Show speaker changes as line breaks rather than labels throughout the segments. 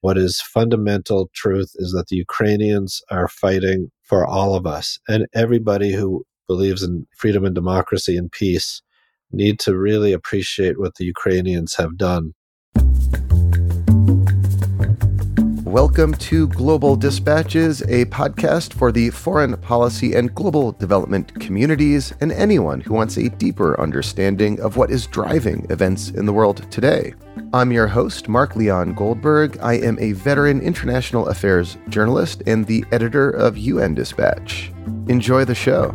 What is fundamental truth is that the Ukrainians are fighting for all of us. And everybody who believes in freedom and democracy and peace need to really appreciate what the Ukrainians have done.
Welcome to Global Dispatches, a podcast for the foreign policy and global development communities and anyone who wants a deeper understanding of what is driving events in the world today. I'm your host, Mark Leon Goldberg. I am a veteran international affairs journalist and the editor of UN Dispatch. Enjoy the show.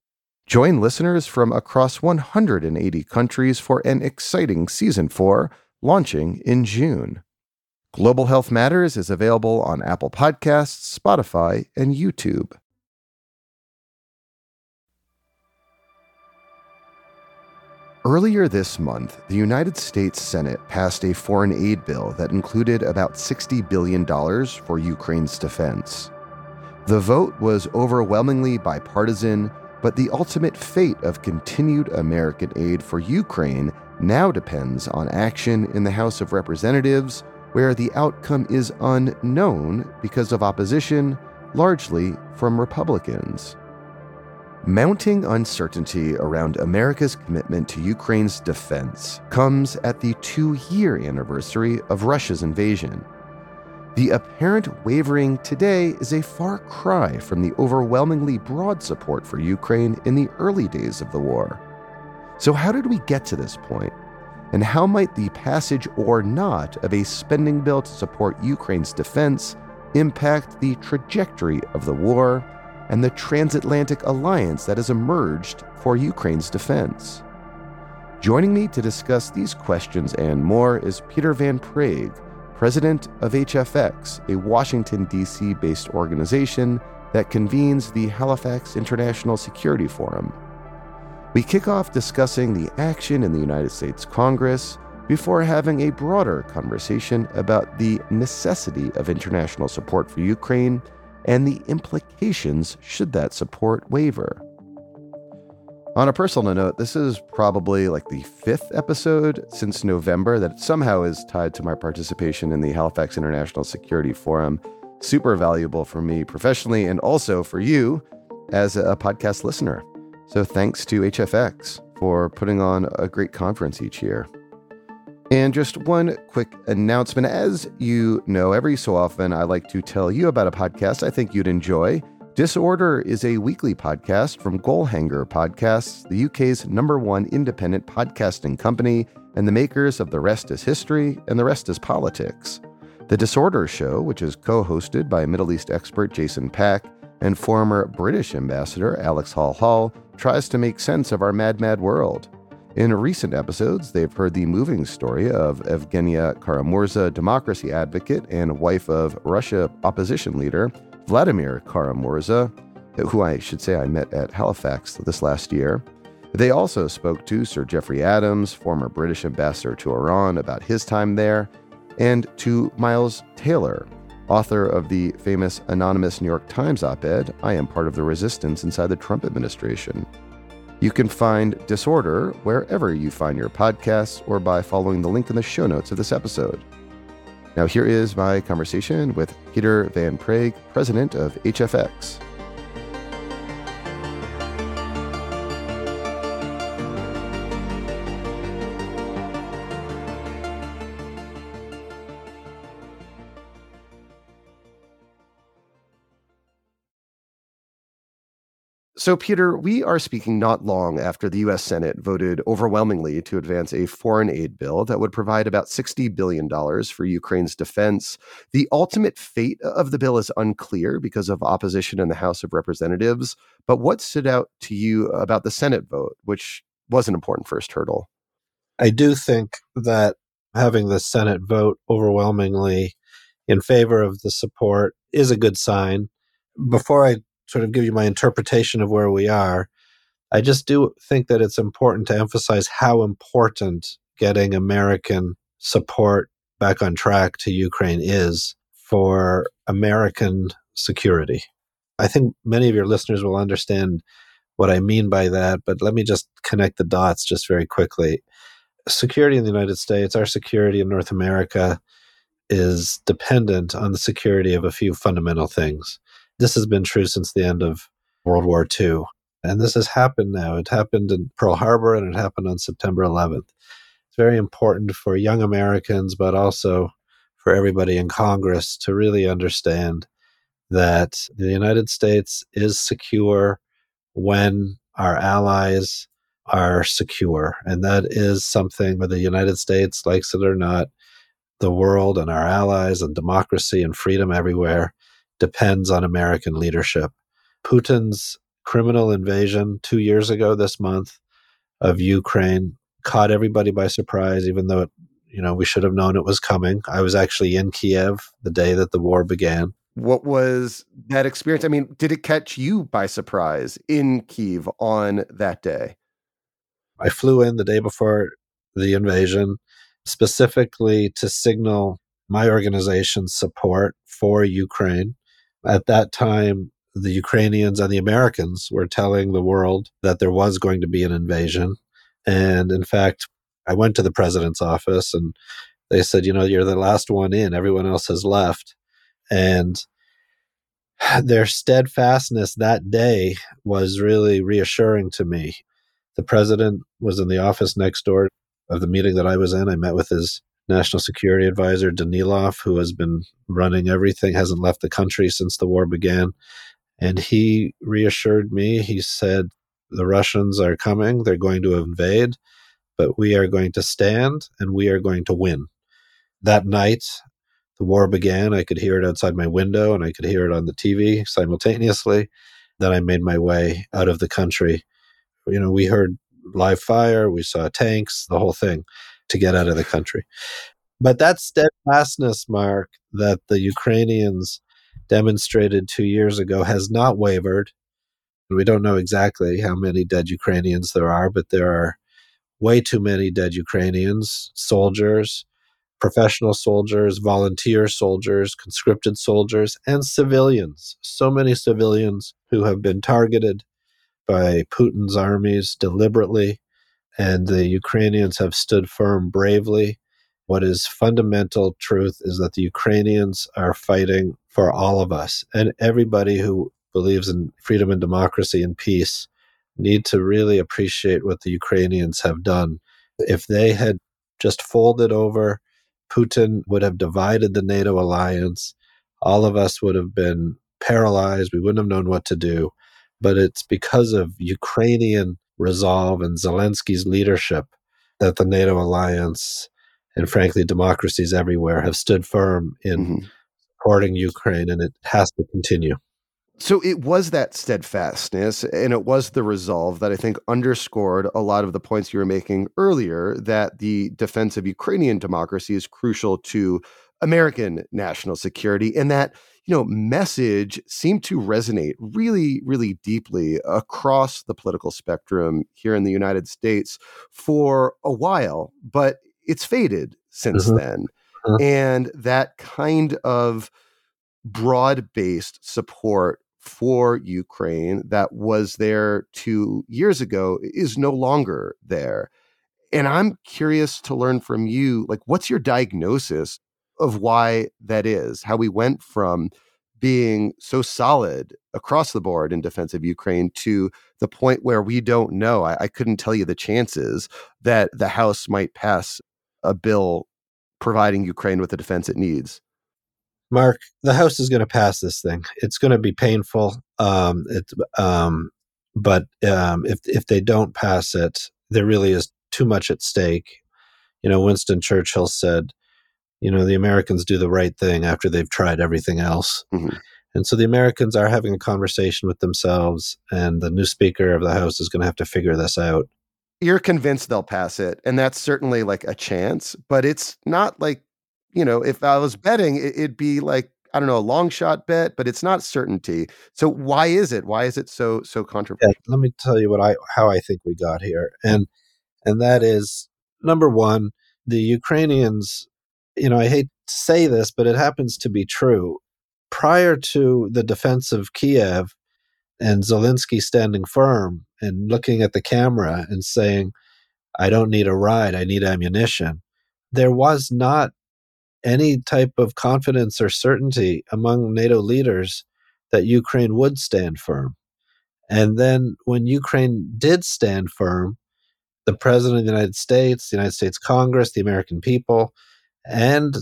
Join listeners from across 180 countries for an exciting season 4 launching in June. Global Health Matters is available on Apple Podcasts, Spotify, and YouTube. Earlier this month, the United States Senate passed a foreign aid bill that included about $60 billion for Ukraine's defense. The vote was overwhelmingly bipartisan but the ultimate fate of continued American aid for Ukraine now depends on action in the House of Representatives, where the outcome is unknown because of opposition, largely from Republicans. Mounting uncertainty around America's commitment to Ukraine's defense comes at the two year anniversary of Russia's invasion. The apparent wavering today is a far cry from the overwhelmingly broad support for Ukraine in the early days of the war. So, how did we get to this point? And how might the passage or not of a spending bill to support Ukraine's defense impact the trajectory of the war and the transatlantic alliance that has emerged for Ukraine's defense? Joining me to discuss these questions and more is Peter Van Praagh president of HFX, a Washington, D.C. based organization that convenes the Halifax International Security Forum. We kick off discussing the action in the United States Congress before having a broader conversation about the necessity of international support for Ukraine and the implications should that support waver. On a personal note, this is probably like the fifth episode since November that somehow is tied to my participation in the Halifax International Security Forum. Super valuable for me professionally and also for you as a podcast listener. So thanks to HFX for putting on a great conference each year. And just one quick announcement. As you know, every so often I like to tell you about a podcast I think you'd enjoy. Disorder is a weekly podcast from Goalhanger Podcasts, the UK's number one independent podcasting company, and the makers of The Rest is History and The Rest is Politics. The Disorder Show, which is co hosted by Middle East expert Jason Pack and former British ambassador Alex Hall Hall, tries to make sense of our mad, mad world. In recent episodes, they've heard the moving story of Evgenia Kara-Murza, democracy advocate and wife of Russia opposition leader Vladimir Kara-Murza, who I should say I met at Halifax this last year. They also spoke to Sir Geoffrey Adams, former British ambassador to Iran, about his time there, and to Miles Taylor, author of the famous anonymous New York Times op ed, I Am Part of the Resistance Inside the Trump Administration. You can find Disorder wherever you find your podcasts or by following the link in the show notes of this episode. Now, here is my conversation with Peter Van Praagh, president of HFX. So, Peter, we are speaking not long after the U.S. Senate voted overwhelmingly to advance a foreign aid bill that would provide about $60 billion for Ukraine's defense. The ultimate fate of the bill is unclear because of opposition in the House of Representatives. But what stood out to you about the Senate vote, which was an important first hurdle?
I do think that having the Senate vote overwhelmingly in favor of the support is a good sign. Before I sort of give you my interpretation of where we are, I just do think that it's important to emphasize how important getting American support back on track to Ukraine is for American security. I think many of your listeners will understand what I mean by that, but let me just connect the dots just very quickly. Security in the United States, our security in North America, is dependent on the security of a few fundamental things. This has been true since the end of World War II. And this has happened now. It happened in Pearl Harbor and it happened on September 11th. It's very important for young Americans, but also for everybody in Congress to really understand that the United States is secure when our allies are secure. And that is something, whether the United States likes it or not, the world and our allies and democracy and freedom everywhere depends on American leadership. Putin's criminal invasion two years ago this month of Ukraine caught everybody by surprise, even though it, you know we should have known it was coming. I was actually in Kiev the day that the war began.
What was that experience? I mean, did it catch you by surprise in Kiev on that day?
I flew in the day before the invasion, specifically to signal my organization's support for Ukraine. At that time, the Ukrainians and the Americans were telling the world that there was going to be an invasion. And in fact, I went to the president's office and they said, you know, you're the last one in, everyone else has left. And their steadfastness that day was really reassuring to me. The president was in the office next door of the meeting that I was in. I met with his national security advisor Danilov, who has been running everything, hasn't left the country since the war began. And he reassured me. He said, The Russians are coming, they're going to invade, but we are going to stand and we are going to win. That night, the war began. I could hear it outside my window and I could hear it on the TV simultaneously. Then I made my way out of the country. You know, we heard live fire, we saw tanks, the whole thing to get out of the country. But that steadfastness, Mark, that the Ukrainians demonstrated two years ago has not wavered. We don't know exactly how many dead Ukrainians there are, but there are way too many dead Ukrainians, soldiers, professional soldiers, volunteer soldiers, conscripted soldiers, and civilians. So many civilians who have been targeted by Putin's armies deliberately and the Ukrainians have stood firm bravely. What is fundamental truth is that the Ukrainians are fighting for all of us, and everybody who believes in freedom and democracy and peace need to really appreciate what the Ukrainians have done. If they had just folded over, Putin would have divided the NATO alliance. All of us would have been paralyzed. We wouldn't have known what to do. But it's because of Ukrainian resolve and Zelensky's leadership that the NATO alliance and frankly democracies everywhere have stood firm in mm-hmm. supporting Ukraine and it has to continue.
So it was that steadfastness and it was the resolve that I think underscored a lot of the points you were making earlier that the defense of Ukrainian democracy is crucial to American national security and that you know, message seemed to resonate really, really deeply across the political spectrum here in the United States for a while, but it's faded since mm-hmm. then. Mm-hmm. And that kind of broad based support for Ukraine that was there two years ago is no longer there. And I'm curious to learn from you, like, what's your diagnosis of why that is, how we went from being so solid across the board in defense of Ukraine to the point where we don't know. I, I, couldn't tell you the chances that the House might pass a bill providing Ukraine with the defense it needs.
Mark, the House is going to pass this thing. It's going to be painful. Um, it, um, But um, if if they don't pass it, there really is too much at stake. You know, Winston Churchill said, you know, the Americans do the right thing after they've tried everything else. Mm-hmm. And so the Americans are having a conversation with themselves, and the new Speaker of the House is going to have to figure this out.
You're convinced they'll pass it, and that's certainly like a chance, but it's not like, you know, if I was betting, it'd be like I don't know, a long shot bet, but it's not certainty. So why is it? Why is it so so controversial?
Yeah, let me tell you what I how I think we got here. And and that is number 1, the Ukrainians, you know, I hate to say this, but it happens to be true. Prior to the defense of Kiev and Zelensky standing firm and looking at the camera and saying, I don't need a ride, I need ammunition. There was not any type of confidence or certainty among NATO leaders that Ukraine would stand firm. And then when Ukraine did stand firm, the President of the United States, the United States Congress, the American people, and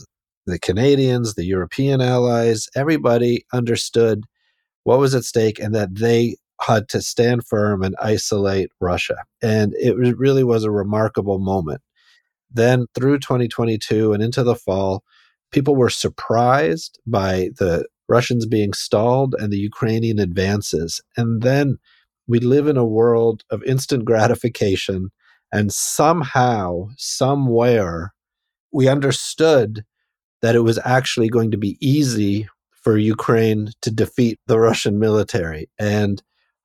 the Canadians, the European allies, everybody understood what was at stake and that they had to stand firm and isolate Russia. And it really was a remarkable moment. Then through 2022 and into the fall, people were surprised by the Russians being stalled and the Ukrainian advances. And then we live in a world of instant gratification. And somehow, somewhere, we understood that it was actually going to be easy for Ukraine to defeat the Russian military. And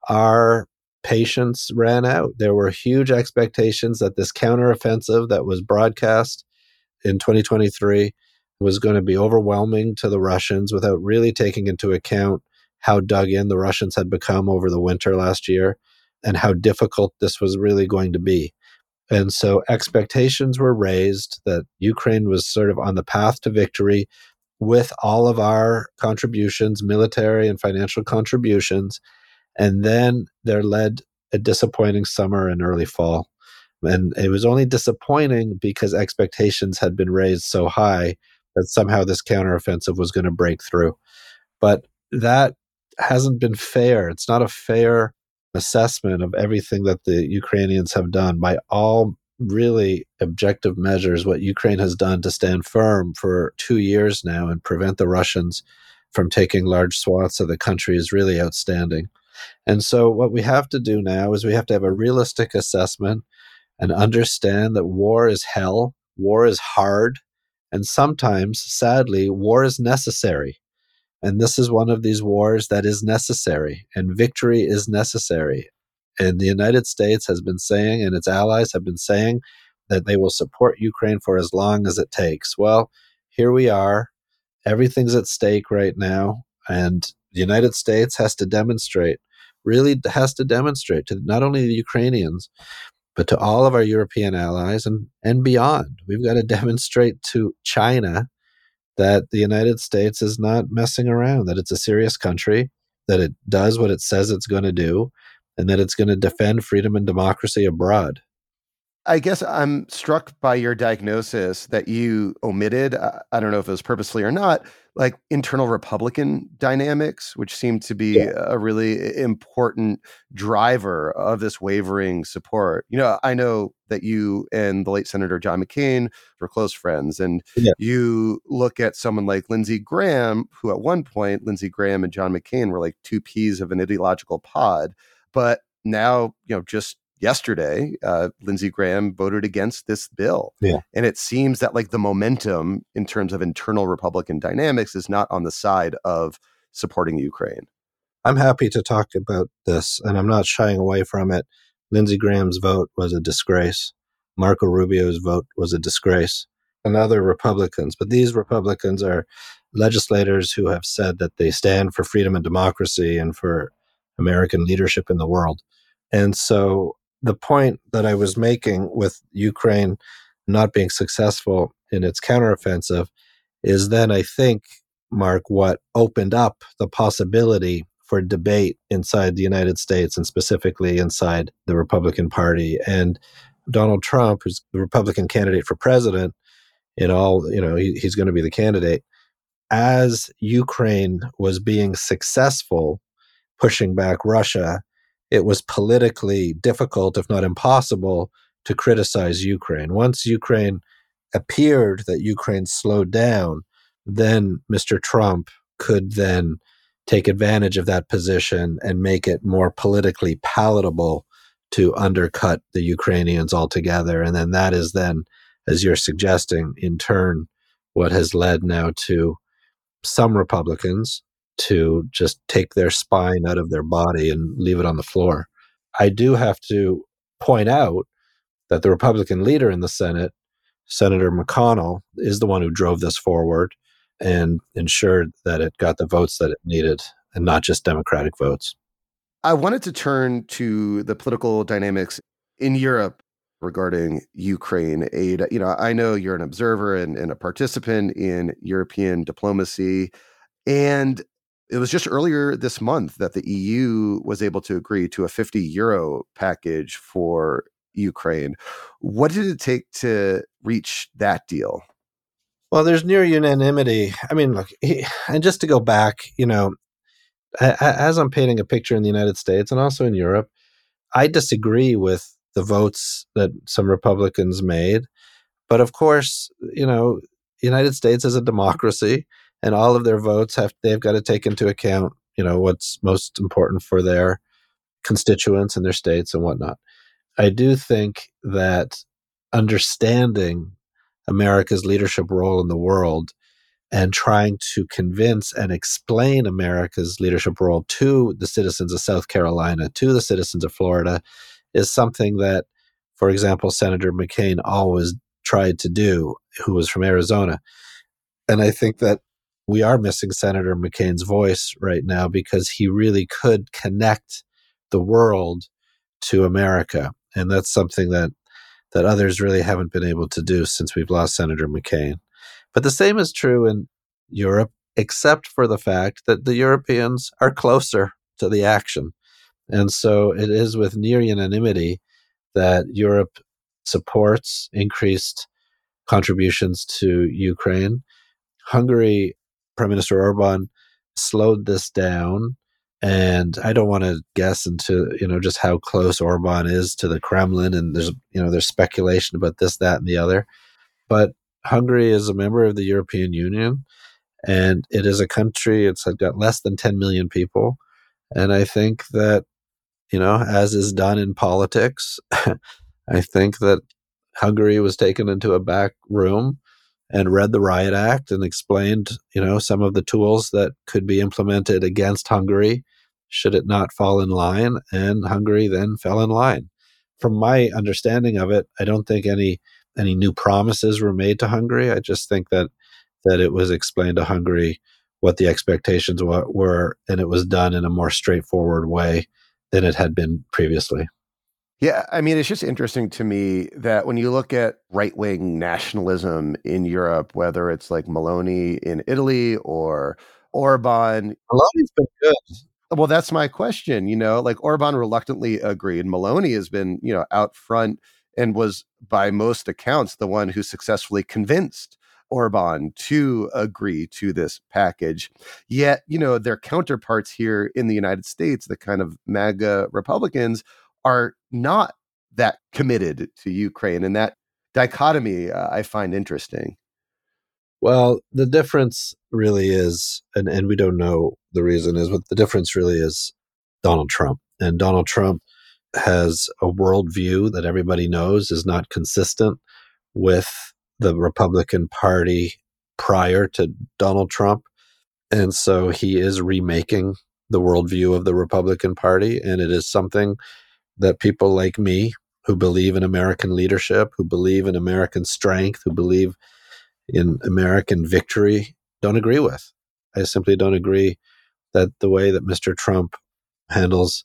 our patience ran out. There were huge expectations that this counteroffensive that was broadcast in 2023 was going to be overwhelming to the Russians without really taking into account how dug in the Russians had become over the winter last year and how difficult this was really going to be. And so expectations were raised that Ukraine was sort of on the path to victory with all of our contributions, military and financial contributions. And then there led a disappointing summer and early fall. And it was only disappointing because expectations had been raised so high that somehow this counteroffensive was going to break through. But that hasn't been fair. It's not a fair assessment of everything that the Ukrainians have done by all really objective measures. What Ukraine has done to stand firm for two years now and prevent the Russians from taking large swaths of the country is really outstanding. And so, what we have to do now is we have to have a realistic assessment and understand that war is hell, war is hard, and sometimes, sadly, war is necessary. And this is one of these wars that is necessary, and victory is necessary. And the United States has been saying, and its allies have been saying, that they will support Ukraine for as long as it takes. Well, here we are. Everything's at stake right now. And the United States has to demonstrate, really has to demonstrate to not only the Ukrainians, but to all of our European allies and, and beyond. We've got to demonstrate to China that the United States is not messing around, that it's a serious country, that it does what it says it's going to do, and that it's going to defend freedom and democracy abroad.
I guess I'm struck by your diagnosis that you omitted. Uh, I don't know if it was purposely or not, like internal Republican dynamics, which seem to be yeah. a really important driver of this wavering support. You know, I know that you and the late Senator John McCain were close friends, and yeah. you look at someone like Lindsey Graham, who at one point, Lindsey Graham and John McCain were like two peas of an ideological pod, but now, you know, just yesterday, uh, Lindsey Graham voted against this bill. Yeah. And it seems that like the momentum in terms of internal Republican dynamics is not on the side of supporting Ukraine.
I'm happy to talk about this, and I'm not shying away from it. Lindsey Graham's vote was a disgrace. Marco Rubio's vote was a disgrace, and other Republicans. But these Republicans are legislators who have said that they stand for freedom and democracy and for American leadership in the world. And so the point that I was making with Ukraine not being successful in its counteroffensive is then I think, Mark, what opened up the possibility for debate inside the United States and specifically inside the Republican Party. And Donald Trump, who's the Republican candidate for president, in all, you know, he, he's going to be the candidate. As Ukraine was being successful pushing back Russia, it was politically difficult, if not impossible, to criticize Ukraine. Once Ukraine appeared that Ukraine slowed down, then Mr. Trump could then take advantage of that position and make it more politically palatable to undercut the Ukrainians altogether. And then that is then, as you're suggesting, in turn, what has led now to some Republicans to just take their spine out of their body and leave it on the floor. I do have to point out that the Republican leader in the Senate, Senator McConnell, is the one who drove this forward and ensured that it got the votes that it needed and not just Democratic votes.
I wanted to turn to the political dynamics in Europe regarding Ukraine aid. You know, I know you're an observer and, and a participant in European diplomacy. And it was just earlier this month that the EU was able to agree to a 50 euro package for Ukraine. What did it take to reach that deal?
Well, there's near unanimity. I mean, look, he, and just to go back, you know, as I'm painting a picture in the United States and also in Europe, I disagree with the votes that some Republicans made. But of course, you know, United States is a democracy and all of their votes have they've got to take into account, you know, what's most important for their constituents and their states and whatnot. I do think that understanding America's leadership role in the world and trying to convince and explain America's leadership role to the citizens of South Carolina, to the citizens of Florida, is something that, for example, Senator McCain always tried to do, who was from Arizona. And I think that we are missing Senator McCain's voice right now because he really could connect the world to America. And that's something that that others really haven't been able to do since we've lost Senator McCain. But the same is true in Europe, except for the fact that the Europeans are closer to the action. And so it is with near unanimity that Europe supports increased contributions to Ukraine. Hungary, Prime Minister Orban slowed this down and I don't want to guess into you know just how close Orban is to the Kremlin, and there's you know there's speculation about this, that, and the other. But Hungary is a member of the European Union, and it is a country. It's got less than 10 million people, and I think that you know, as is done in politics, I think that Hungary was taken into a back room and read the riot act and explained you know some of the tools that could be implemented against hungary should it not fall in line? And Hungary then fell in line. From my understanding of it, I don't think any any new promises were made to Hungary. I just think that that it was explained to Hungary what the expectations were, and it was done in a more straightforward way than it had been previously.
Yeah, I mean, it's just interesting to me that when you look at right wing nationalism in Europe, whether it's like Maloney in Italy or Orban,
Meloni's been good.
Well, that's my question. You know, like Orban reluctantly agreed. Maloney has been, you know, out front and was, by most accounts, the one who successfully convinced Orban to agree to this package. Yet, you know, their counterparts here in the United States, the kind of MAGA Republicans, are not that committed to Ukraine. And that dichotomy uh, I find interesting.
Well, the difference really is, and, and we don't know the reason is, but the difference really is Donald Trump. And Donald Trump has a worldview that everybody knows is not consistent with the Republican Party prior to Donald Trump. And so he is remaking the worldview of the Republican Party. And it is something that people like me, who believe in American leadership, who believe in American strength, who believe in American victory don't agree with. I simply don't agree that the way that Mr. Trump handles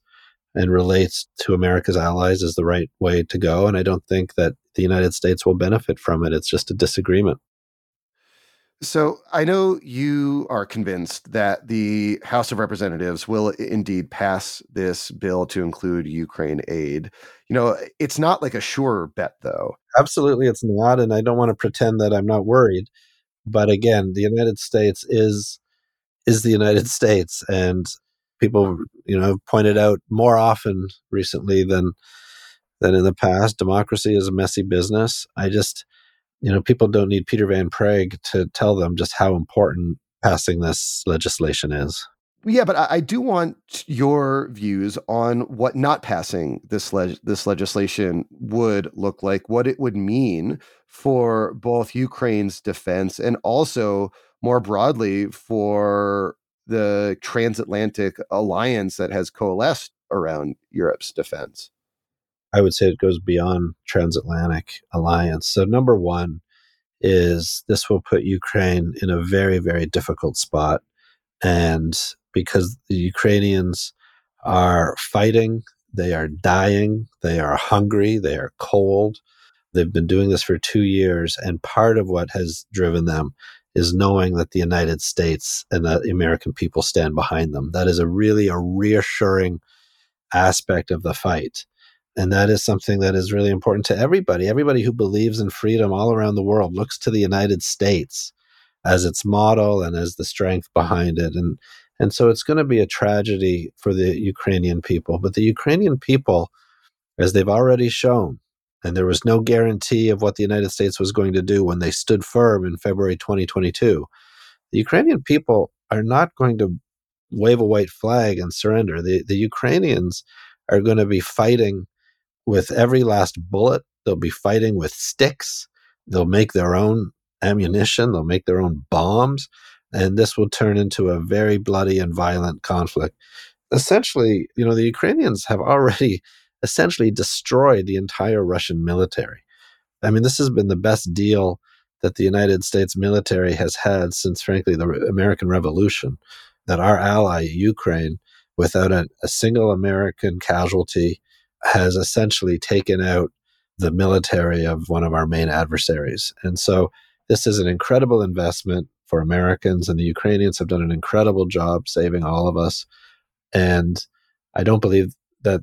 and relates to America's allies is the right way to go. And I don't think that the United States will benefit from it. It's just a disagreement.
So I know you are convinced that the House of Representatives will indeed pass this bill to include Ukraine aid. You know, it's not like a sure bet, though.
Absolutely, it's not. And I don't want to pretend that I'm not worried. But again, the United States is is the United States, and people, you know, pointed out more often recently than than in the past. Democracy is a messy business. I just, you know, people don't need Peter Van Praagh to tell them just how important passing this legislation is.
Yeah, but I, do want your views on what not passing this this legislation would look like, what it would mean for both Ukraine's defense and also more broadly for the transatlantic alliance that has coalesced around Europe's defense.
I would say it goes beyond transatlantic alliance. So number one is this will put Ukraine in a very very difficult spot, and because the Ukrainians are fighting, they are dying, they are hungry, they are cold. They've been doing this for two years, and part of what has driven them is knowing that the United States and the American people stand behind them. That is a really a reassuring aspect of the fight. And that is something that is really important to everybody. Everybody who believes in freedom all around the world looks to the United States as its model and as the strength behind it. And and so it's going to be a tragedy for the Ukrainian people. But the Ukrainian people, as they've already shown, and there was no guarantee of what the United States was going to do when they stood firm in February 2022, the Ukrainian people are not going to wave a white flag and surrender. The, the Ukrainians are going to be fighting with every last bullet. They'll be fighting with sticks. They'll make their own ammunition. They'll make their own bombs. And this will turn into a very bloody and violent conflict. Essentially, you know, the Ukrainians have already essentially destroyed the entire Russian military. I mean, this has been the best deal that the United States military has had since, frankly, the American Revolution. That our ally, Ukraine, without a, a single American casualty, has essentially taken out the military of one of our main adversaries. And so this is an incredible investment for Americans, and the Ukrainians have done an incredible job saving all of us. And I don't believe that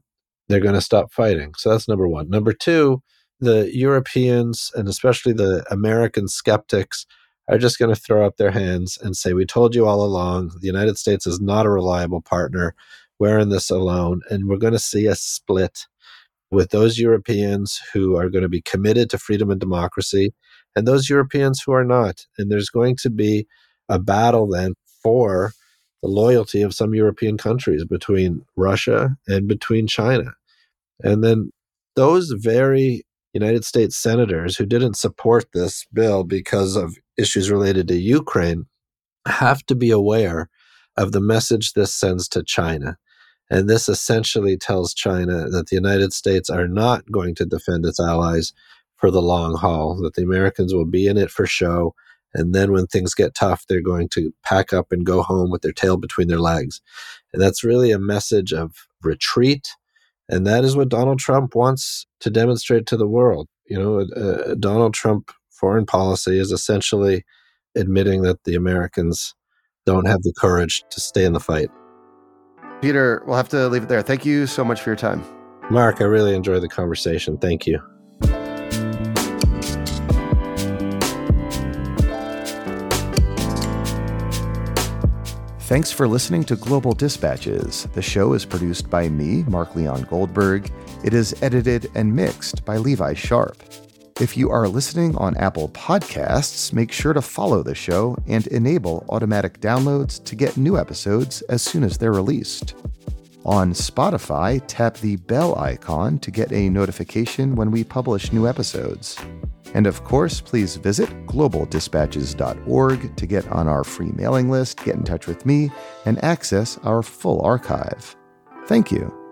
they're going to stop fighting. So that's number one. Number two, the Europeans and especially the American skeptics are just going to throw up their hands and say, We told you all along, the United States is not a reliable partner. We're in this alone. And we're going to see a split with those Europeans who are going to be committed to freedom and democracy and those Europeans who are not. And there's going to be a battle then for the loyalty of some European countries between Russia and between China. And then those very United States senators who didn't support this bill because of issues related to Ukraine have to be aware of the message this sends to China. And this essentially tells China that the United States are not going to defend its allies for the long haul, that the Americans will be in it for show. And then when things get tough, they're going to pack up and go home with their tail between their legs. And that's really a message of retreat. And that is what Donald Trump wants to demonstrate to the world. You know, uh, Donald Trump foreign policy is essentially admitting that the Americans don't have the courage to stay in the fight.
Peter, we'll have to leave it there. Thank you so much for your time.
Mark, I really enjoyed the conversation. Thank you.
Thanks for listening to Global Dispatches. The show is produced by me, Mark Leon Goldberg. It is edited and mixed by Levi Sharp. If you are listening on Apple Podcasts, make sure to follow the show and enable automatic downloads to get new episodes as soon as they're released. On Spotify, tap the bell icon to get a notification when we publish new episodes. And of course, please visit globaldispatches.org to get on our free mailing list, get in touch with me, and access our full archive. Thank you.